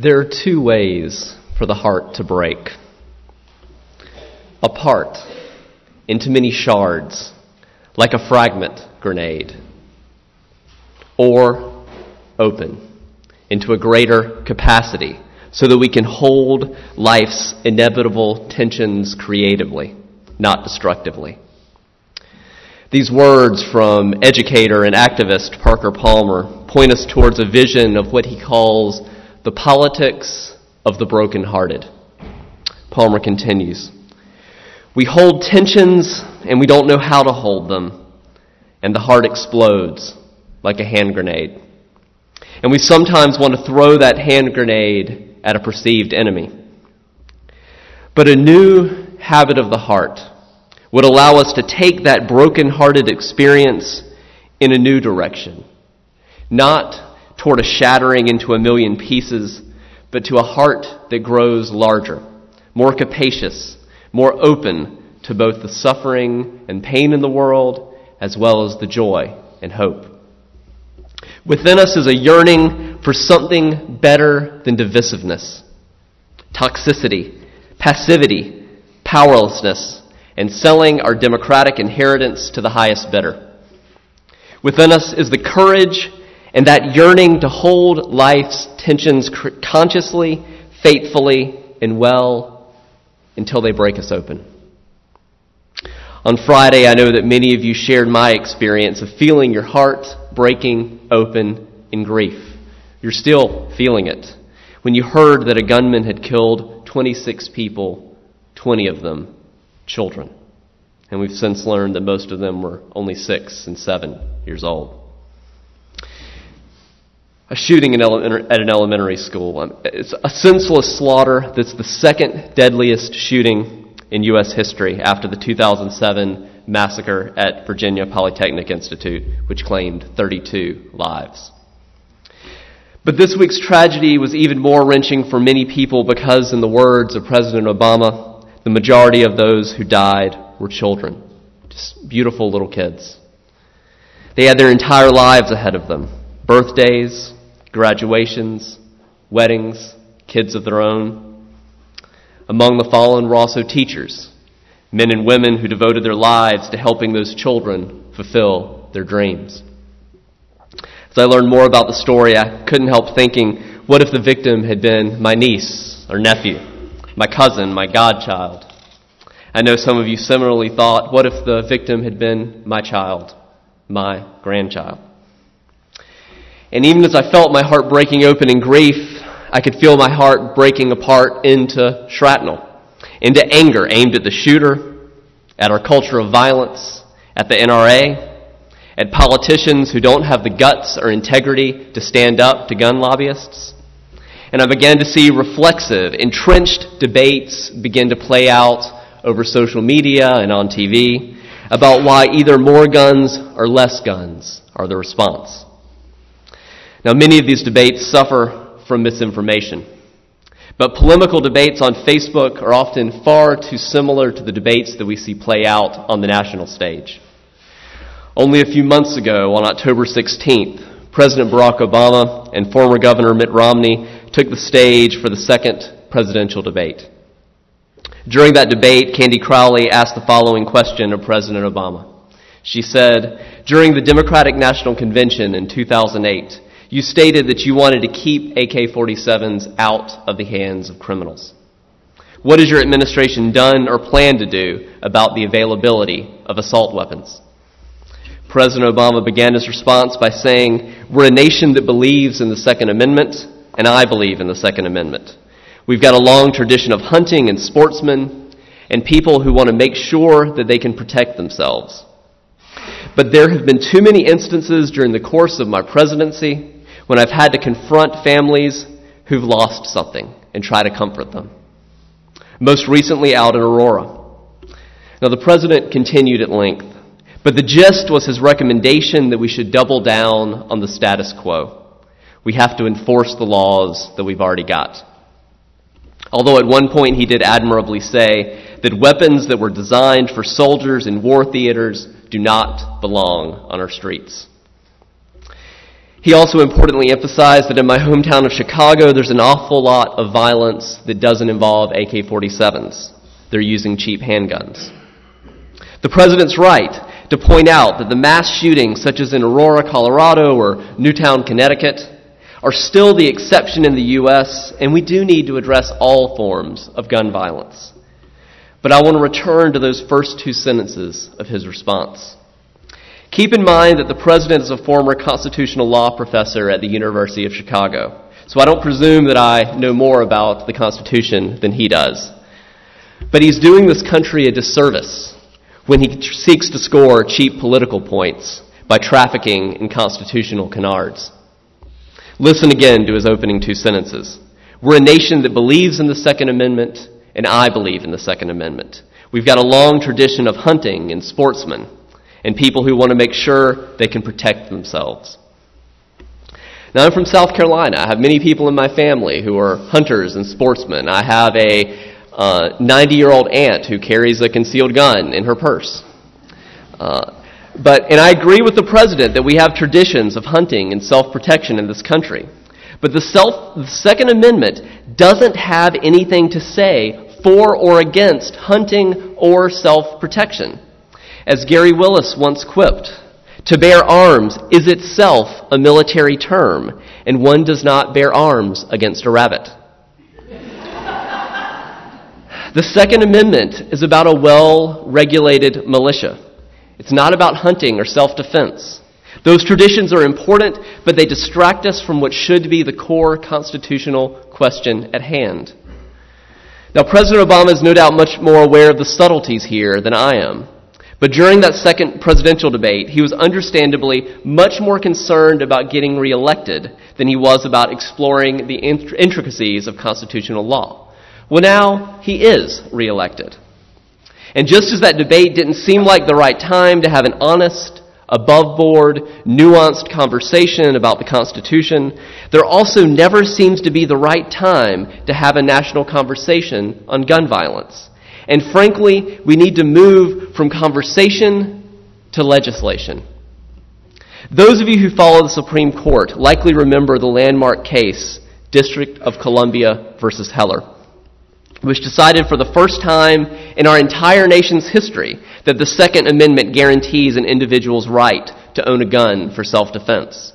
There are two ways for the heart to break apart into many shards, like a fragment grenade, or open into a greater capacity so that we can hold life's inevitable tensions creatively, not destructively. These words from educator and activist Parker Palmer point us towards a vision of what he calls the politics of the brokenhearted. Palmer continues We hold tensions and we don't know how to hold them, and the heart explodes like a hand grenade. And we sometimes want to throw that hand grenade at a perceived enemy. But a new habit of the heart would allow us to take that broken-hearted experience in a new direction. Not toward a shattering into a million pieces, but to a heart that grows larger, more capacious, more open to both the suffering and pain in the world, as well as the joy and hope. Within us is a yearning for something better than divisiveness, toxicity, passivity, powerlessness, and selling our democratic inheritance to the highest bidder. Within us is the courage and that yearning to hold life's tensions consciously, faithfully, and well until they break us open. On Friday, I know that many of you shared my experience of feeling your heart breaking open in grief. You're still feeling it. When you heard that a gunman had killed 26 people, 20 of them children. And we've since learned that most of them were only six and seven years old. A shooting at an elementary school. It's a senseless slaughter that's the second deadliest shooting in U.S. history after the 2007 massacre at Virginia Polytechnic Institute, which claimed 32 lives. But this week's tragedy was even more wrenching for many people because, in the words of President Obama, the majority of those who died were children, just beautiful little kids. They had their entire lives ahead of them birthdays, graduations, weddings, kids of their own. Among the fallen were also teachers, men and women who devoted their lives to helping those children fulfill their dreams. As I learned more about the story, I couldn't help thinking, what if the victim had been my niece or nephew? my cousin, my godchild. I know some of you similarly thought, what if the victim had been my child, my grandchild? And even as I felt my heart breaking open in grief, I could feel my heart breaking apart into shrapnel, into anger aimed at the shooter, at our culture of violence, at the NRA, at politicians who don't have the guts or integrity to stand up to gun lobbyists, and I began to see reflexive, entrenched debates begin to play out over social media and on TV about why either more guns or less guns are the response. Now, many of these debates suffer from misinformation. But polemical debates on Facebook are often far too similar to the debates that we see play out on the national stage. Only a few months ago, on October 16th, President Barack Obama and former Governor Mitt Romney took the stage for the second presidential debate. During that debate, Candy Crowley asked the following question of President Obama. She said, During the Democratic National Convention in 2008, you stated that you wanted to keep AK 47s out of the hands of criminals. What has your administration done or planned to do about the availability of assault weapons? President Obama began his response by saying, We're a nation that believes in the Second Amendment and I believe in the Second Amendment. We've got a long tradition of hunting and sportsmen and people who want to make sure that they can protect themselves. But there have been too many instances during the course of my presidency when I've had to confront families who've lost something and try to comfort them. Most recently out in Aurora. Now the president continued at length, but the gist was his recommendation that we should double down on the status quo we have to enforce the laws that we've already got. Although at one point he did admirably say that weapons that were designed for soldiers in war theaters do not belong on our streets. He also importantly emphasized that in my hometown of Chicago, there's an awful lot of violence that doesn't involve AK 47s. They're using cheap handguns. The president's right to point out that the mass shootings, such as in Aurora, Colorado, or Newtown, Connecticut, are still the exception in the U.S., and we do need to address all forms of gun violence. But I want to return to those first two sentences of his response. Keep in mind that the president is a former constitutional law professor at the University of Chicago, so I don't presume that I know more about the Constitution than he does. But he's doing this country a disservice when he seeks to score cheap political points by trafficking in constitutional canards. Listen again to his opening two sentences. We're a nation that believes in the Second Amendment, and I believe in the Second Amendment. We've got a long tradition of hunting and sportsmen and people who want to make sure they can protect themselves. Now, I'm from South Carolina. I have many people in my family who are hunters and sportsmen. I have a 90 uh, year old aunt who carries a concealed gun in her purse. Uh, but, and I agree with the president that we have traditions of hunting and self protection in this country. But the, self, the Second Amendment doesn't have anything to say for or against hunting or self protection. As Gary Willis once quipped, to bear arms is itself a military term, and one does not bear arms against a rabbit. the Second Amendment is about a well regulated militia. It's not about hunting or self defense. Those traditions are important, but they distract us from what should be the core constitutional question at hand. Now, President Obama is no doubt much more aware of the subtleties here than I am. But during that second presidential debate, he was understandably much more concerned about getting reelected than he was about exploring the intricacies of constitutional law. Well, now he is reelected. And just as that debate didn't seem like the right time to have an honest, above board, nuanced conversation about the Constitution, there also never seems to be the right time to have a national conversation on gun violence. And frankly, we need to move from conversation to legislation. Those of you who follow the Supreme Court likely remember the landmark case, District of Columbia versus Heller, which decided for the first time in our entire nation's history that the Second Amendment guarantees an individual's right to own a gun for self defense.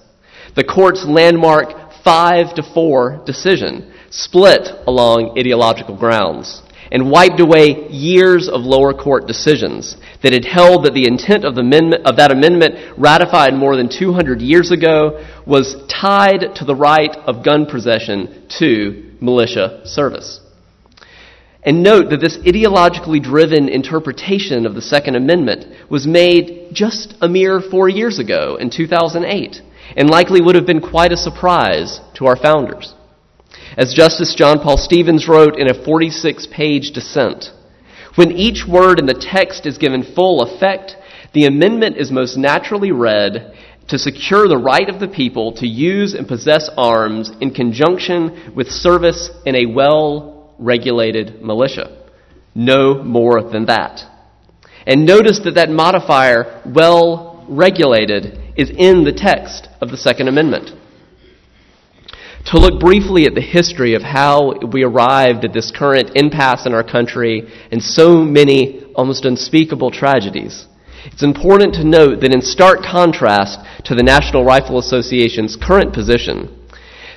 The court's landmark 5 to 4 decision split along ideological grounds and wiped away years of lower court decisions that had held that the intent of, the amendment, of that amendment ratified more than 200 years ago was tied to the right of gun possession to militia service. And note that this ideologically driven interpretation of the Second Amendment was made just a mere four years ago in 2008, and likely would have been quite a surprise to our founders. As Justice John Paul Stevens wrote in a 46 page dissent, when each word in the text is given full effect, the amendment is most naturally read to secure the right of the people to use and possess arms in conjunction with service in a well regulated militia. No more than that. And notice that that modifier, well regulated, is in the text of the Second Amendment to look briefly at the history of how we arrived at this current impasse in our country and so many almost unspeakable tragedies. It's important to note that in stark contrast to the National Rifle Association's current position,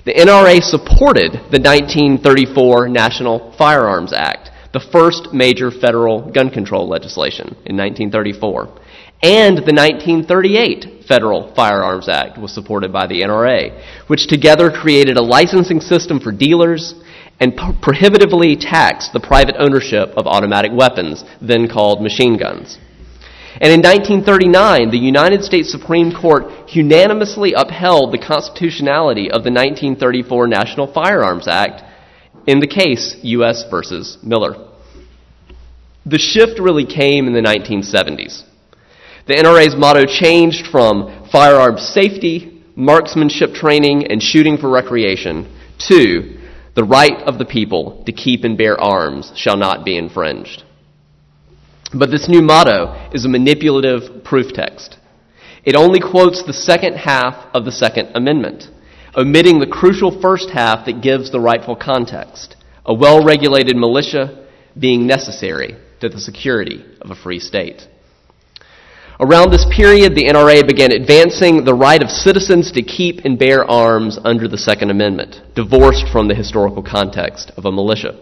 the NRA supported the 1934 National Firearms Act, the first major federal gun control legislation in 1934 and the 1938 Federal Firearms Act was supported by the NRA, which together created a licensing system for dealers and prohibitively taxed the private ownership of automatic weapons, then called machine guns. And in 1939, the United States Supreme Court unanimously upheld the constitutionality of the 1934 National Firearms Act in the case U.S. versus Miller. The shift really came in the 1970s. The NRA's motto changed from firearms safety, marksmanship training, and shooting for recreation to the right of the people to keep and bear arms shall not be infringed. But this new motto is a manipulative proof text. It only quotes the second half of the Second Amendment, omitting the crucial first half that gives the rightful context a well regulated militia being necessary to the security of a free state. Around this period, the NRA began advancing the right of citizens to keep and bear arms under the Second Amendment, divorced from the historical context of a militia.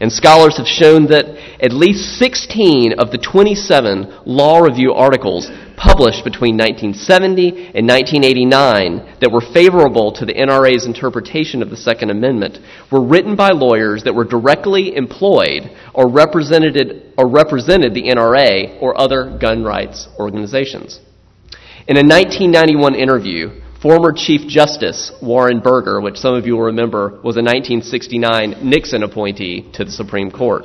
And scholars have shown that at least 16 of the 27 law review articles published between 1970 and 1989 that were favorable to the NRA's interpretation of the Second Amendment were written by lawyers that were directly employed or represented, or represented the NRA or other gun rights organizations. In a 1991 interview, Former Chief Justice Warren Burger, which some of you will remember was a 1969 Nixon appointee to the Supreme Court,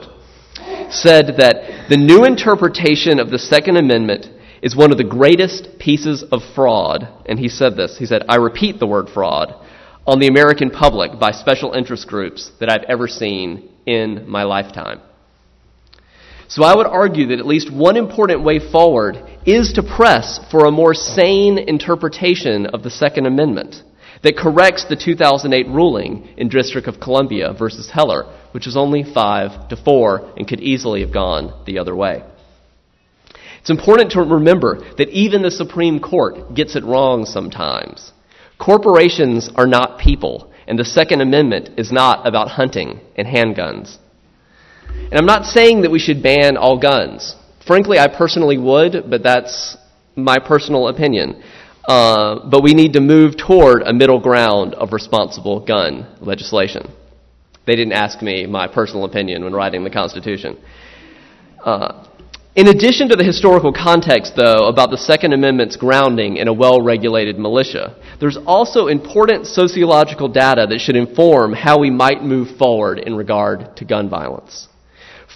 said that the new interpretation of the Second Amendment is one of the greatest pieces of fraud. And he said this. He said, I repeat the word fraud on the American public by special interest groups that I've ever seen in my lifetime. So I would argue that at least one important way forward is to press for a more sane interpretation of the Second Amendment that corrects the 2008 ruling in District of Columbia versus Heller, which was only 5 to 4 and could easily have gone the other way. It's important to remember that even the Supreme Court gets it wrong sometimes. Corporations are not people, and the Second Amendment is not about hunting and handguns. And I'm not saying that we should ban all guns. Frankly, I personally would, but that's my personal opinion. Uh, but we need to move toward a middle ground of responsible gun legislation. They didn't ask me my personal opinion when writing the Constitution. Uh, in addition to the historical context, though, about the Second Amendment's grounding in a well regulated militia, there's also important sociological data that should inform how we might move forward in regard to gun violence.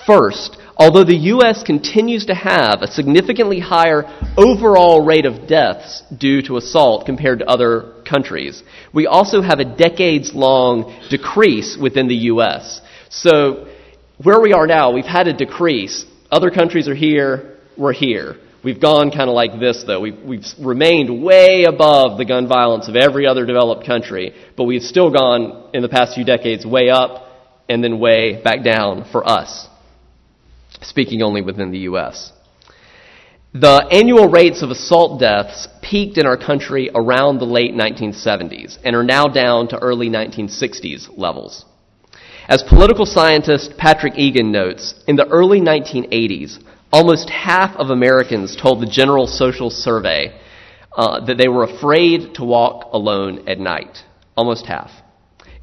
First, although the U.S. continues to have a significantly higher overall rate of deaths due to assault compared to other countries, we also have a decades long decrease within the U.S. So, where we are now, we've had a decrease other countries are here, we're here. We've gone kind of like this, though. We've, we've remained way above the gun violence of every other developed country, but we've still gone in the past few decades way up and then way back down for us, speaking only within the U.S. The annual rates of assault deaths peaked in our country around the late 1970s and are now down to early 1960s levels. As political scientist Patrick Egan notes, in the early 1980s, almost half of Americans told the General Social Survey uh, that they were afraid to walk alone at night. Almost half.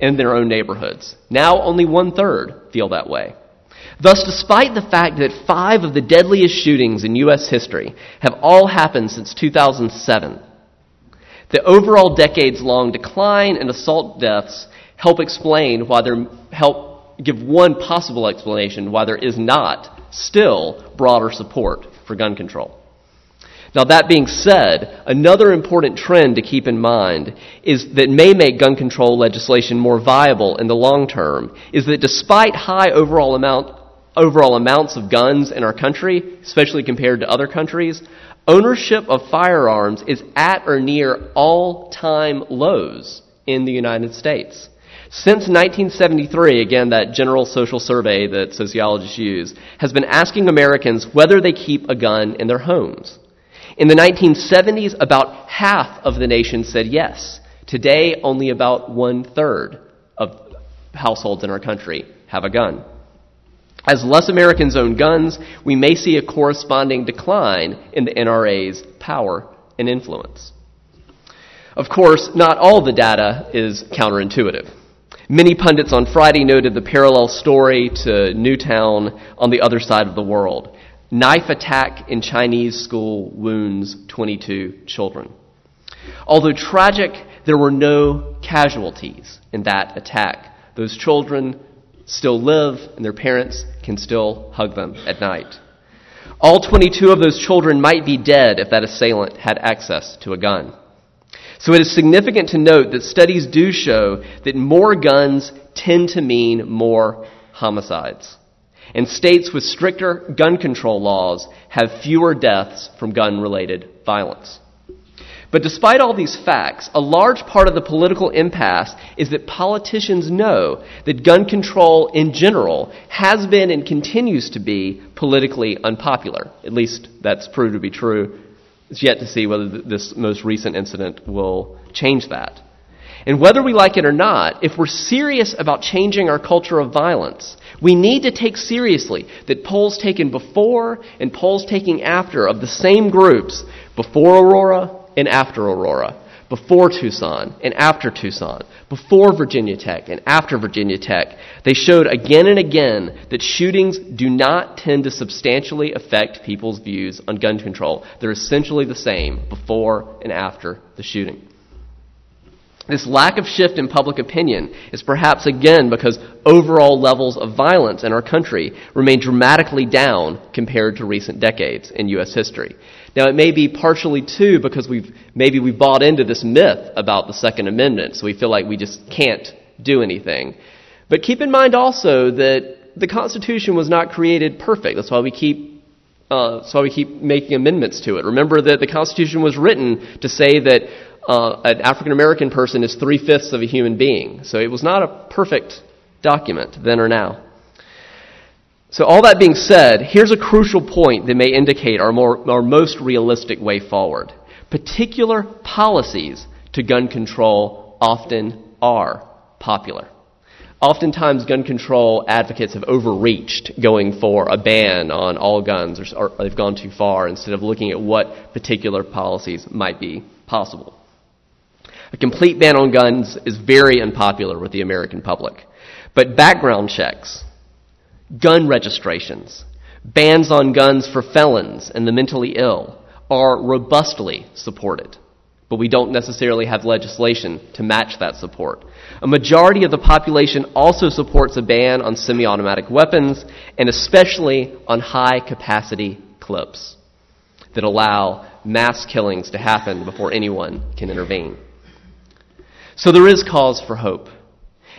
In their own neighborhoods. Now only one third feel that way. Thus, despite the fact that five of the deadliest shootings in U.S. history have all happened since 2007, the overall decades long decline in assault deaths help explain why there, help give one possible explanation why there is not still broader support for gun control. Now, that being said, another important trend to keep in mind is that may make gun control legislation more viable in the long term is that despite high overall amount, overall amounts of guns in our country, especially compared to other countries, ownership of firearms is at or near all-time lows in the United States. Since 1973, again, that general social survey that sociologists use has been asking Americans whether they keep a gun in their homes. In the 1970s, about half of the nation said yes. Today, only about one third of households in our country have a gun. As less Americans own guns, we may see a corresponding decline in the NRA's power and influence. Of course, not all the data is counterintuitive. Many pundits on Friday noted the parallel story to Newtown on the other side of the world. Knife attack in Chinese school wounds 22 children. Although tragic, there were no casualties in that attack. Those children still live, and their parents can still hug them at night. All 22 of those children might be dead if that assailant had access to a gun. So it is significant to note that studies do show that more guns tend to mean more homicides. And states with stricter gun control laws have fewer deaths from gun related violence. But despite all these facts, a large part of the political impasse is that politicians know that gun control in general has been and continues to be politically unpopular. At least that's proved to be true. It's yet to see whether this most recent incident will change that. And whether we like it or not, if we're serious about changing our culture of violence, we need to take seriously that polls taken before and polls taken after of the same groups, before Aurora and after Aurora, before Tucson and after Tucson, before Virginia Tech and after Virginia Tech, they showed again and again that shootings do not tend to substantially affect people's views on gun control. They're essentially the same before and after the shooting. This lack of shift in public opinion is perhaps again because overall levels of violence in our country remain dramatically down compared to recent decades in U.S. history. Now, it may be partially too because we've maybe we've bought into this myth about the Second Amendment, so we feel like we just can't do anything. But keep in mind also that the Constitution was not created perfect. That's why we keep uh, that's why we keep making amendments to it. Remember that the Constitution was written to say that uh, an African American person is three fifths of a human being. So it was not a perfect document then or now. So, all that being said, here's a crucial point that may indicate our, more, our most realistic way forward. Particular policies to gun control often are popular. Oftentimes, gun control advocates have overreached going for a ban on all guns, or, or they've gone too far instead of looking at what particular policies might be possible. A complete ban on guns is very unpopular with the American public. But background checks, gun registrations, bans on guns for felons and the mentally ill are robustly supported. But we don't necessarily have legislation to match that support. A majority of the population also supports a ban on semi automatic weapons and especially on high capacity clips that allow mass killings to happen before anyone can intervene. So there is cause for hope.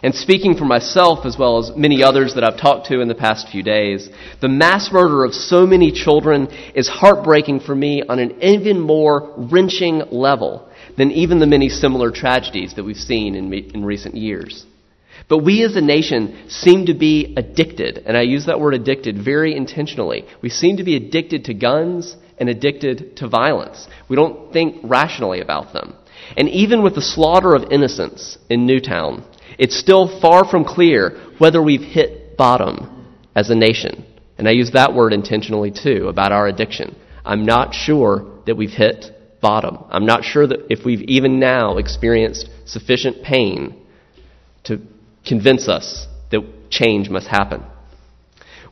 And speaking for myself as well as many others that I've talked to in the past few days, the mass murder of so many children is heartbreaking for me on an even more wrenching level than even the many similar tragedies that we've seen in, in recent years. But we as a nation seem to be addicted, and I use that word addicted very intentionally. We seem to be addicted to guns and addicted to violence. We don't think rationally about them. And even with the slaughter of innocents in Newtown, it's still far from clear whether we've hit bottom as a nation. And I use that word intentionally too about our addiction. I'm not sure that we've hit bottom. I'm not sure that if we've even now experienced sufficient pain to convince us that change must happen.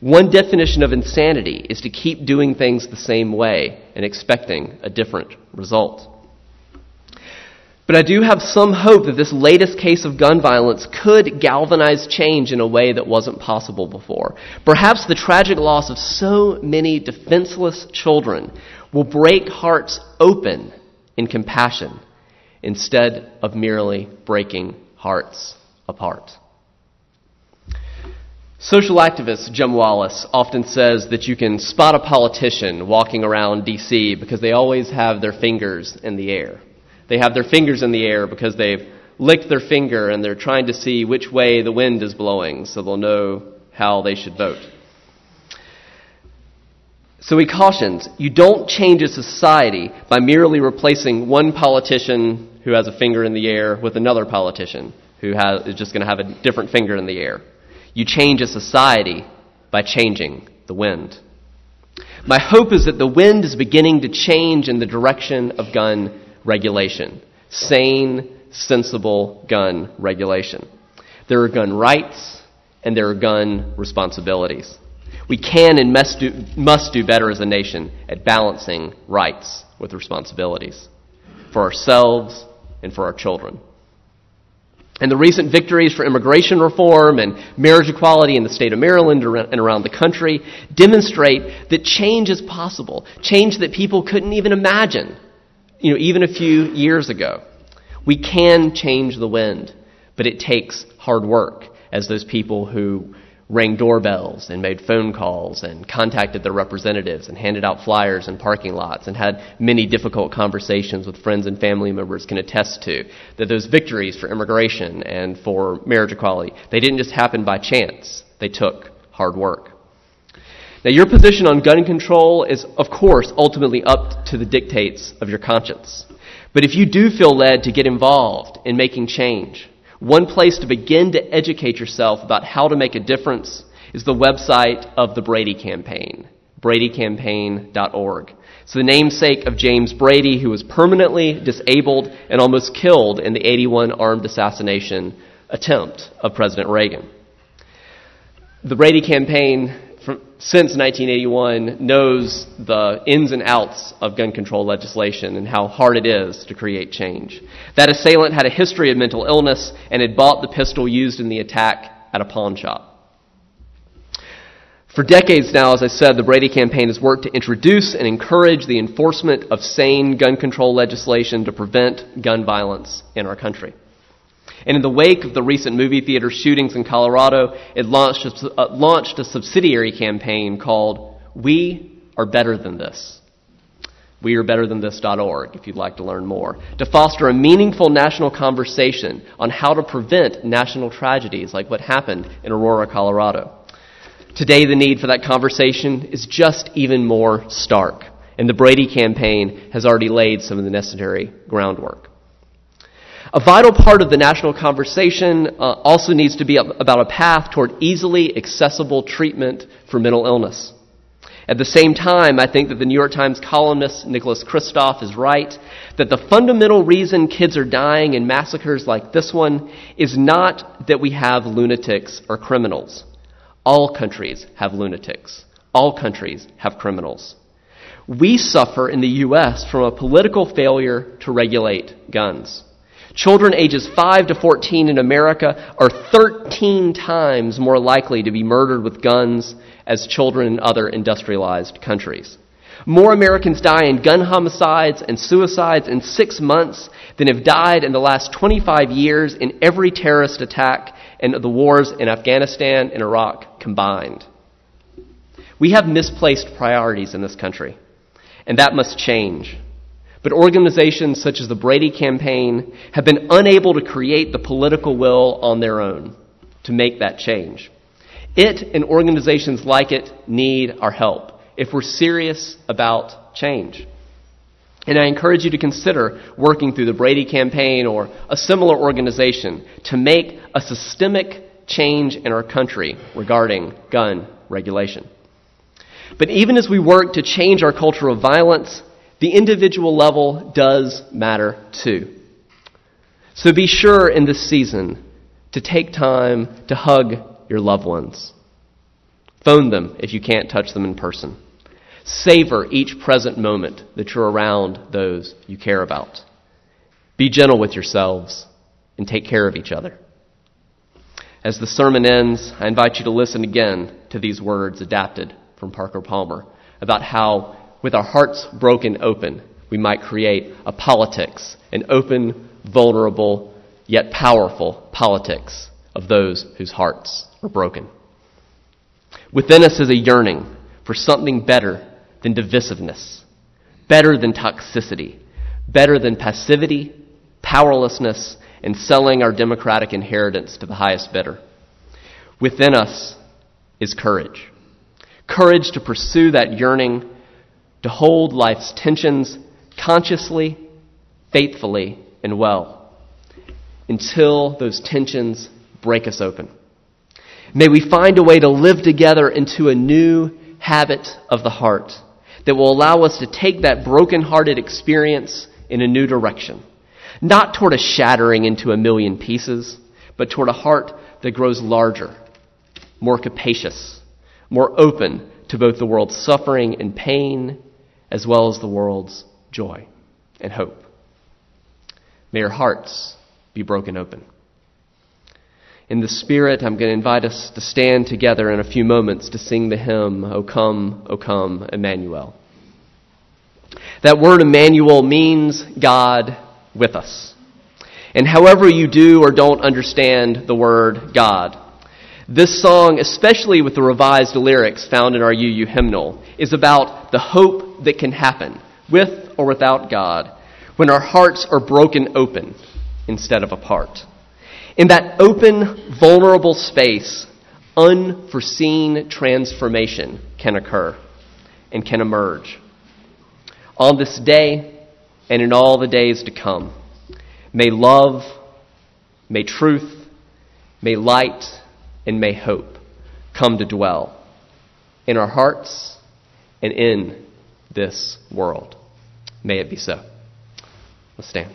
One definition of insanity is to keep doing things the same way and expecting a different result. But I do have some hope that this latest case of gun violence could galvanize change in a way that wasn't possible before. Perhaps the tragic loss of so many defenseless children will break hearts open in compassion instead of merely breaking hearts apart. Social activist Jim Wallis often says that you can spot a politician walking around DC because they always have their fingers in the air. They have their fingers in the air because they've licked their finger and they're trying to see which way the wind is blowing so they'll know how they should vote. So he cautions you don't change a society by merely replacing one politician who has a finger in the air with another politician who has, is just going to have a different finger in the air. You change a society by changing the wind. My hope is that the wind is beginning to change in the direction of gun regulation. Sane, sensible gun regulation. There are gun rights and there are gun responsibilities. We can and must do, must do better as a nation at balancing rights with responsibilities for ourselves and for our children. And the recent victories for immigration reform and marriage equality in the state of Maryland and around the country demonstrate that change is possible. Change that people couldn't even imagine you know, even a few years ago. We can change the wind, but it takes hard work, as those people who rang doorbells and made phone calls and contacted their representatives and handed out flyers in parking lots and had many difficult conversations with friends and family members can attest to that those victories for immigration and for marriage equality, they didn't just happen by chance. They took hard work. Now, your position on gun control is, of course, ultimately up to the dictates of your conscience. But if you do feel led to get involved in making change, one place to begin to educate yourself about how to make a difference is the website of the Brady Campaign, bradycampaign.org. It's the namesake of James Brady, who was permanently disabled and almost killed in the 81 armed assassination attempt of President Reagan. The Brady Campaign since 1981 knows the ins and outs of gun control legislation and how hard it is to create change. That assailant had a history of mental illness and had bought the pistol used in the attack at a pawn shop. For decades now, as I said, the Brady campaign has worked to introduce and encourage the enforcement of sane gun control legislation to prevent gun violence in our country. And in the wake of the recent movie theater shootings in Colorado, it launched a, uh, launched a subsidiary campaign called We Are Better Than This. WeAreBetterThanThis.org if you'd like to learn more. To foster a meaningful national conversation on how to prevent national tragedies like what happened in Aurora, Colorado. Today, the need for that conversation is just even more stark, and the Brady campaign has already laid some of the necessary groundwork. A vital part of the national conversation uh, also needs to be about a path toward easily accessible treatment for mental illness. At the same time, I think that the New York Times columnist Nicholas Kristof is right that the fundamental reason kids are dying in massacres like this one is not that we have lunatics or criminals. All countries have lunatics. All countries have criminals. We suffer in the U.S. from a political failure to regulate guns. Children ages 5 to 14 in America are 13 times more likely to be murdered with guns as children in other industrialized countries. More Americans die in gun homicides and suicides in six months than have died in the last 25 years in every terrorist attack and the wars in Afghanistan and Iraq combined. We have misplaced priorities in this country, and that must change. But organizations such as the Brady Campaign have been unable to create the political will on their own to make that change. It and organizations like it need our help if we're serious about change. And I encourage you to consider working through the Brady Campaign or a similar organization to make a systemic change in our country regarding gun regulation. But even as we work to change our culture of violence, the individual level does matter too. So be sure in this season to take time to hug your loved ones. Phone them if you can't touch them in person. Savor each present moment that you're around those you care about. Be gentle with yourselves and take care of each other. As the sermon ends, I invite you to listen again to these words adapted from Parker Palmer about how with our hearts broken open, we might create a politics, an open, vulnerable, yet powerful politics of those whose hearts are broken. Within us is a yearning for something better than divisiveness, better than toxicity, better than passivity, powerlessness, and selling our democratic inheritance to the highest bidder. Within us is courage. Courage to pursue that yearning to hold life's tensions consciously, faithfully, and well until those tensions break us open. May we find a way to live together into a new habit of the heart that will allow us to take that broken-hearted experience in a new direction. Not toward a shattering into a million pieces, but toward a heart that grows larger, more capacious, more open to both the world's suffering and pain as well as the world's joy and hope. May our hearts be broken open. In the Spirit, I'm going to invite us to stand together in a few moments to sing the hymn, O come, O come, Emmanuel. That word Emmanuel means God with us. And however you do or don't understand the word God, This song, especially with the revised lyrics found in our UU hymnal, is about the hope that can happen, with or without God, when our hearts are broken open instead of apart. In that open, vulnerable space, unforeseen transformation can occur and can emerge. On this day and in all the days to come, may love, may truth, may light, and may hope come to dwell in our hearts and in this world. May it be so. Let's stand.